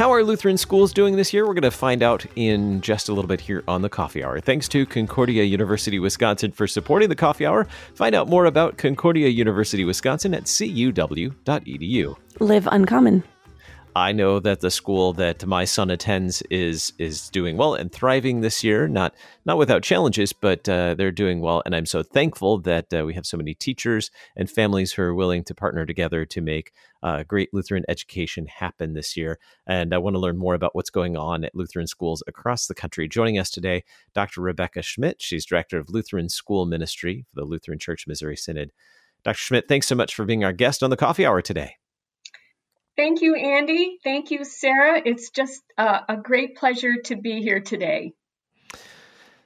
How are Lutheran schools doing this year? We're going to find out in just a little bit here on the Coffee Hour. Thanks to Concordia University Wisconsin for supporting the Coffee Hour. Find out more about Concordia University Wisconsin at cuw.edu. Live uncommon. I know that the school that my son attends is is doing well and thriving this year. Not not without challenges, but uh, they're doing well, and I'm so thankful that uh, we have so many teachers and families who are willing to partner together to make uh, great Lutheran education happen this year. And I want to learn more about what's going on at Lutheran schools across the country. Joining us today, Dr. Rebecca Schmidt. She's director of Lutheran School Ministry for the Lutheran Church Missouri Synod. Dr. Schmidt, thanks so much for being our guest on the Coffee Hour today. Thank you, Andy. Thank you, Sarah. It's just uh, a great pleasure to be here today.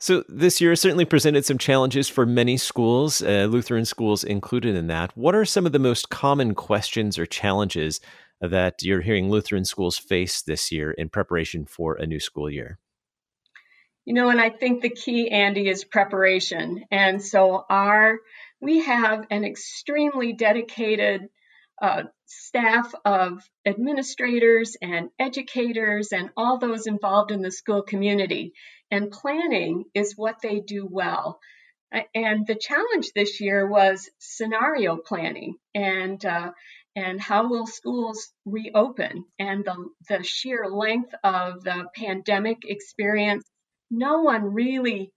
So, this year certainly presented some challenges for many schools, uh, Lutheran schools included in that. What are some of the most common questions or challenges that you're hearing Lutheran schools face this year in preparation for a new school year? You know, and I think the key, Andy, is preparation. And so, our we have an extremely dedicated uh, staff of administrators and educators and all those involved in the school community. And planning is what they do well. And the challenge this year was scenario planning and uh, and how will schools reopen and the, the sheer length of the pandemic experience. No one really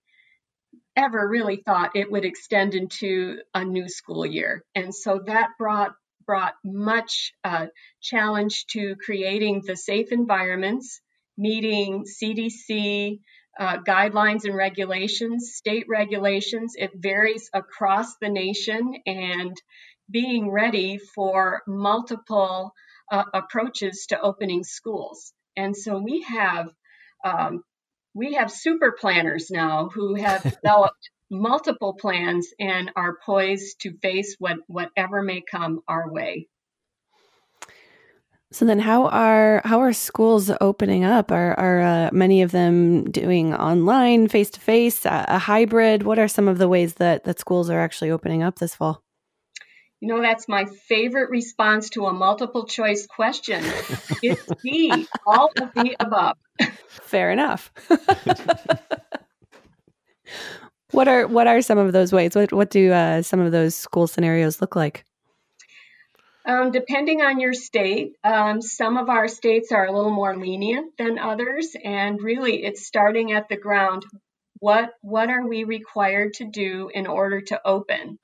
ever really thought it would extend into a new school year. And so that brought brought much uh, challenge to creating the safe environments, meeting CDC uh, guidelines and regulations, state regulations. It varies across the nation and being ready for multiple uh, approaches to opening schools. And so we have um, we have super planners now who have developed multiple plans and are poised to face what whatever may come our way. So then, how are how are schools opening up? Are are uh, many of them doing online, face to face, a hybrid? What are some of the ways that that schools are actually opening up this fall? You know, that's my favorite response to a multiple choice question. it's B, all of the above. Fair enough. What are what are some of those ways? What what do uh, some of those school scenarios look like? Um, depending on your state, um, some of our states are a little more lenient than others, and really, it's starting at the ground. What what are we required to do in order to open?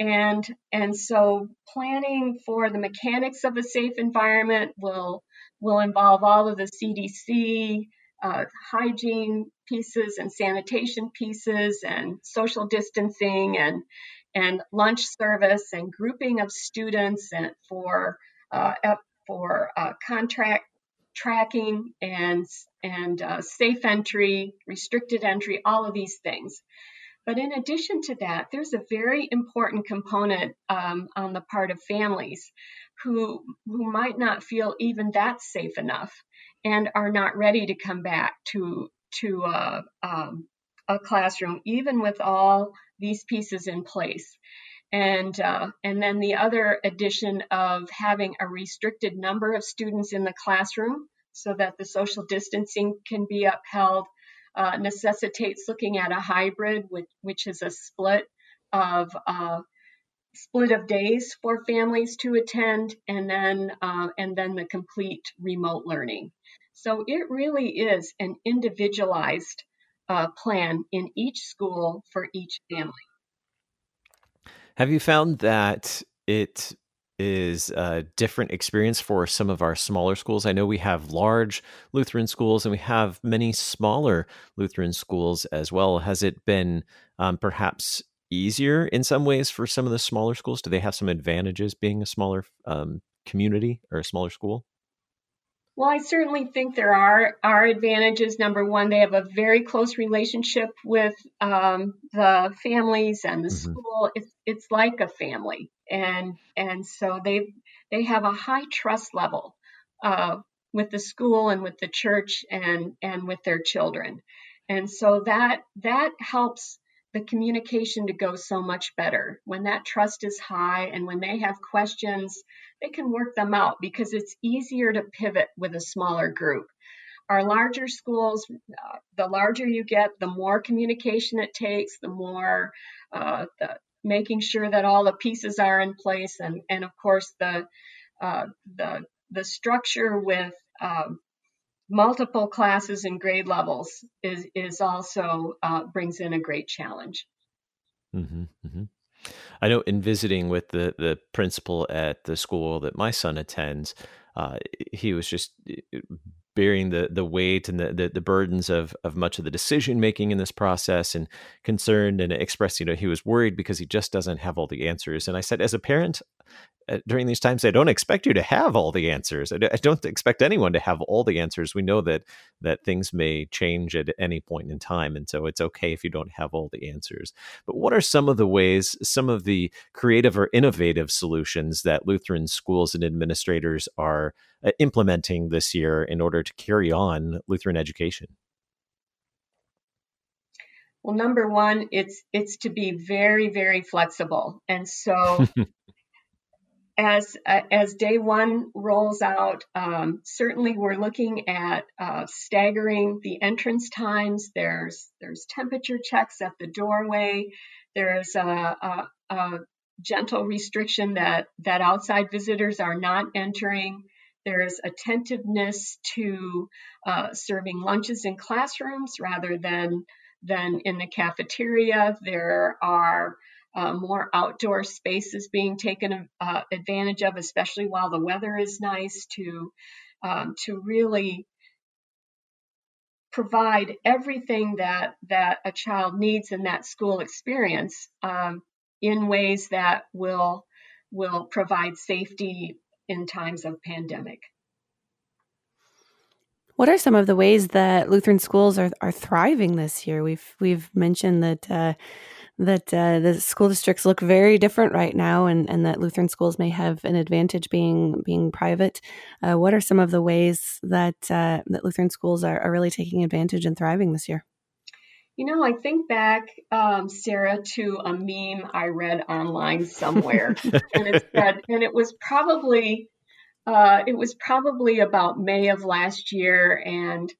And and so planning for the mechanics of a safe environment will will involve all of the CDC, uh, hygiene pieces and sanitation pieces and social distancing and and lunch service and grouping of students and for uh, for uh, contract tracking and and uh, safe entry, restricted entry, all of these things. But in addition to that, there's a very important component um, on the part of families who who might not feel even that safe enough and are not ready to come back to to a, um, a classroom, even with all these pieces in place. And uh, and then the other addition of having a restricted number of students in the classroom so that the social distancing can be upheld uh, necessitates looking at a hybrid, which, which is a split of uh, split of days for families to attend, and then uh, and then the complete remote learning. So it really is an individualized uh, plan in each school for each family. Have you found that it is a different experience for some of our smaller schools? I know we have large Lutheran schools and we have many smaller Lutheran schools as well. Has it been um, perhaps easier in some ways for some of the smaller schools? Do they have some advantages being a smaller um, community or a smaller school? Well, I certainly think there are are advantages. Number one, they have a very close relationship with um, the families and the mm-hmm. school. It's it's like a family, and and so they they have a high trust level uh, with the school and with the church and and with their children, and so that that helps the communication to go so much better. When that trust is high and when they have questions, they can work them out because it's easier to pivot with a smaller group. Our larger schools, uh, the larger you get, the more communication it takes, the more uh, the, making sure that all the pieces are in place, and, and of course the uh, the the structure with um, multiple classes and grade levels is is also uh, brings in a great challenge. Mm-hmm, mm-hmm. I know in visiting with the the principal at the school that my son attends, uh, he was just bearing the the weight and the, the, the burdens of of much of the decision making in this process and concerned and expressed you know he was worried because he just doesn't have all the answers and i said as a parent during these times i don't expect you to have all the answers. I, I don't expect anyone to have all the answers. We know that that things may change at any point in time and so it's okay if you don't have all the answers. But what are some of the ways some of the creative or innovative solutions that lutheran schools and administrators are uh, implementing this year in order to carry on Lutheran education? Well, number one, it's it's to be very very flexible, and so as uh, as day one rolls out, um, certainly we're looking at uh, staggering the entrance times. There's there's temperature checks at the doorway. There's a, a, a gentle restriction that that outside visitors are not entering. There's attentiveness to uh, serving lunches in classrooms rather than than in the cafeteria. There are uh, more outdoor spaces being taken uh, advantage of, especially while the weather is nice, to um, to really provide everything that that a child needs in that school experience um, in ways that will will provide safety in times of pandemic. What are some of the ways that Lutheran schools are, are thriving this year? We've we've mentioned that uh, that uh, the school districts look very different right now, and, and that Lutheran schools may have an advantage being being private. Uh, what are some of the ways that uh, that Lutheran schools are, are really taking advantage and thriving this year? You know, I think back, um, Sarah, to a meme I read online somewhere, and it said, and it was probably, uh, it was probably about May of last year, and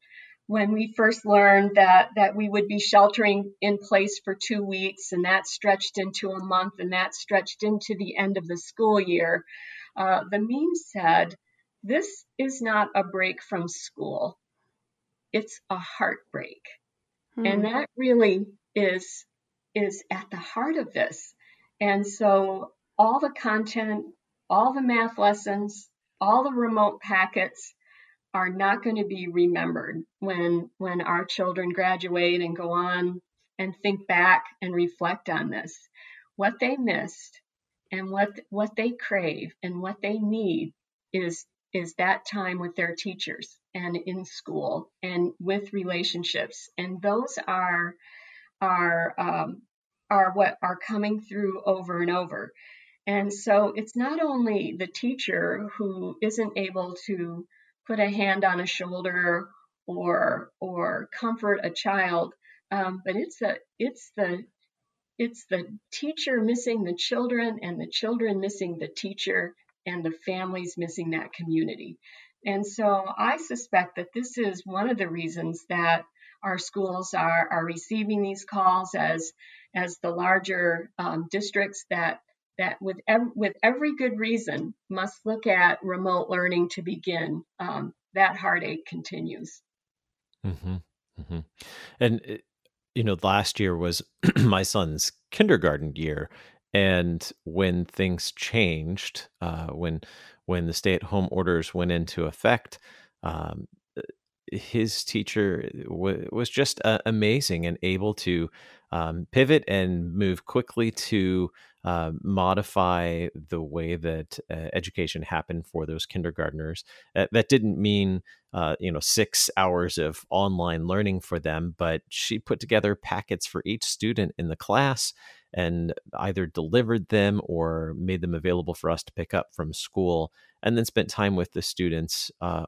when we first learned that that we would be sheltering in place for two weeks, and that stretched into a month, and that stretched into the end of the school year, uh, the meme said, "This is not a break from school; it's a heartbreak." Hmm. And that really is is at the heart of this. And so all the content, all the math lessons, all the remote packets are not going to be remembered when when our children graduate and go on and think back and reflect on this. What they missed and what what they crave and what they need is is that time with their teachers and in school and with relationships and those are are um, are what are coming through over and over and so it's not only the teacher who isn't able to put a hand on a shoulder or or comfort a child um, but it's the it's the it's the teacher missing the children and the children missing the teacher and the families missing that community. And so I suspect that this is one of the reasons that our schools are, are receiving these calls as as the larger um, districts that that with ev- with every good reason must look at remote learning to begin. Um, that heartache continues. Mm-hmm. Mm-hmm. And uh, you know, last year was my son's kindergarten year, and when things changed, uh, when when the stay at home orders went into effect, um, uh, his teacher w- was just uh, amazing and able to um, pivot and move quickly to uh, modify the way that uh, education happened for those kindergartners. Uh, that didn't mean uh, you know six hours of online learning for them, but she put together packets for each student in the class and either delivered them or made them available for us to pick up from school and then spent time with the students uh,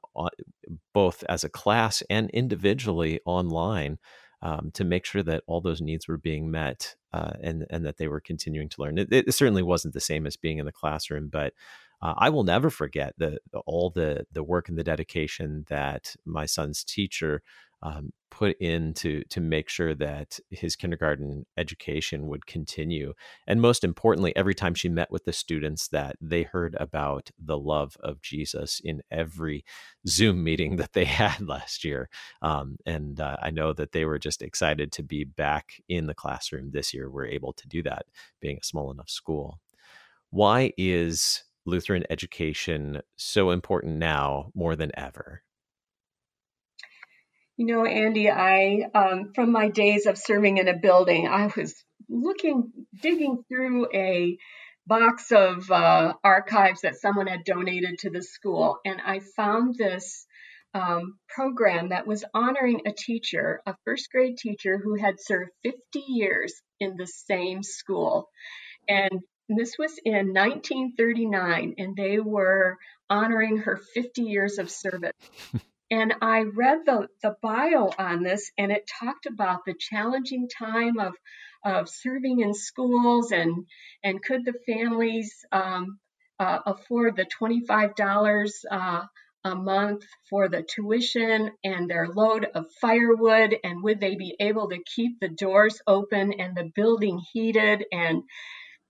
both as a class and individually online um, to make sure that all those needs were being met uh, and and that they were continuing to learn. It, it, certainly wasn't the same as being in the classroom, but uh, I will never forget the all the the work and the dedication that my son's teacher um, put in to to make sure that his kindergarten education would continue. And most importantly every time she met with the students that they heard about the love of jesus in every zoom meeting that they had last year. Um, and uh, i know that they were just excited to be back in the classroom this year we're able to do that being a small enough school. Why is lutheran education so important now more than ever you know, Andy, I, um, from my days of serving in a building, I was looking, digging through a box of uh, archives that someone had donated to the school, and I found this um, program that was honoring a teacher, a first grade teacher who had served 50 years in the same school. And this was in 1939, and they were honoring her 50 years of service. And I read the, the bio on this, and it talked about the challenging time of, of serving in schools and, and could the families um, uh, afford the $25 uh, a month for the tuition and their load of firewood, and would they be able to keep the doors open and the building heated? And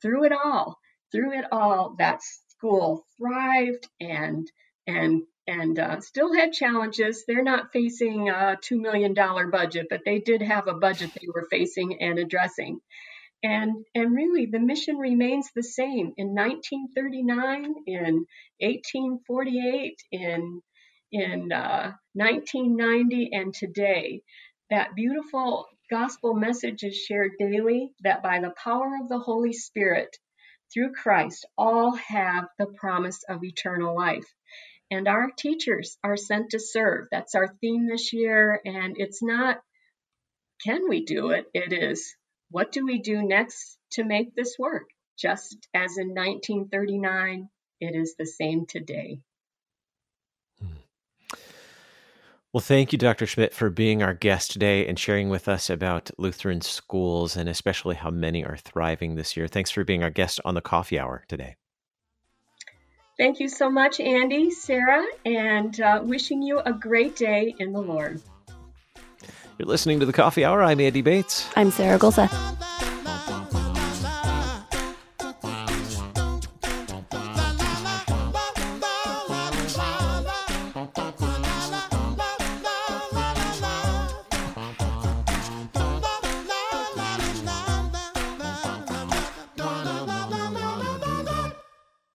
through it all, through it all, that school thrived and and and uh, still had challenges. They're not facing a $2 million budget, but they did have a budget they were facing and addressing. And, and really, the mission remains the same in 1939, in 1848, in, in uh, 1990, and today. That beautiful gospel message is shared daily that by the power of the Holy Spirit, through Christ, all have the promise of eternal life and our teachers are sent to serve. That's our theme this year. And it's not, can we do it? It is, what do we do next to make this work? Just as in 1939, it is the same today. Hmm. Well, thank you, Dr. Schmidt, for being our guest today and sharing with us about Lutheran schools and especially how many are thriving this year. Thanks for being our guest on the coffee hour today. Thank you so much, Andy, Sarah, and uh, wishing you a great day in the Lord. You're listening to the Coffee Hour. I'm Andy Bates. I'm Sarah Gulseth.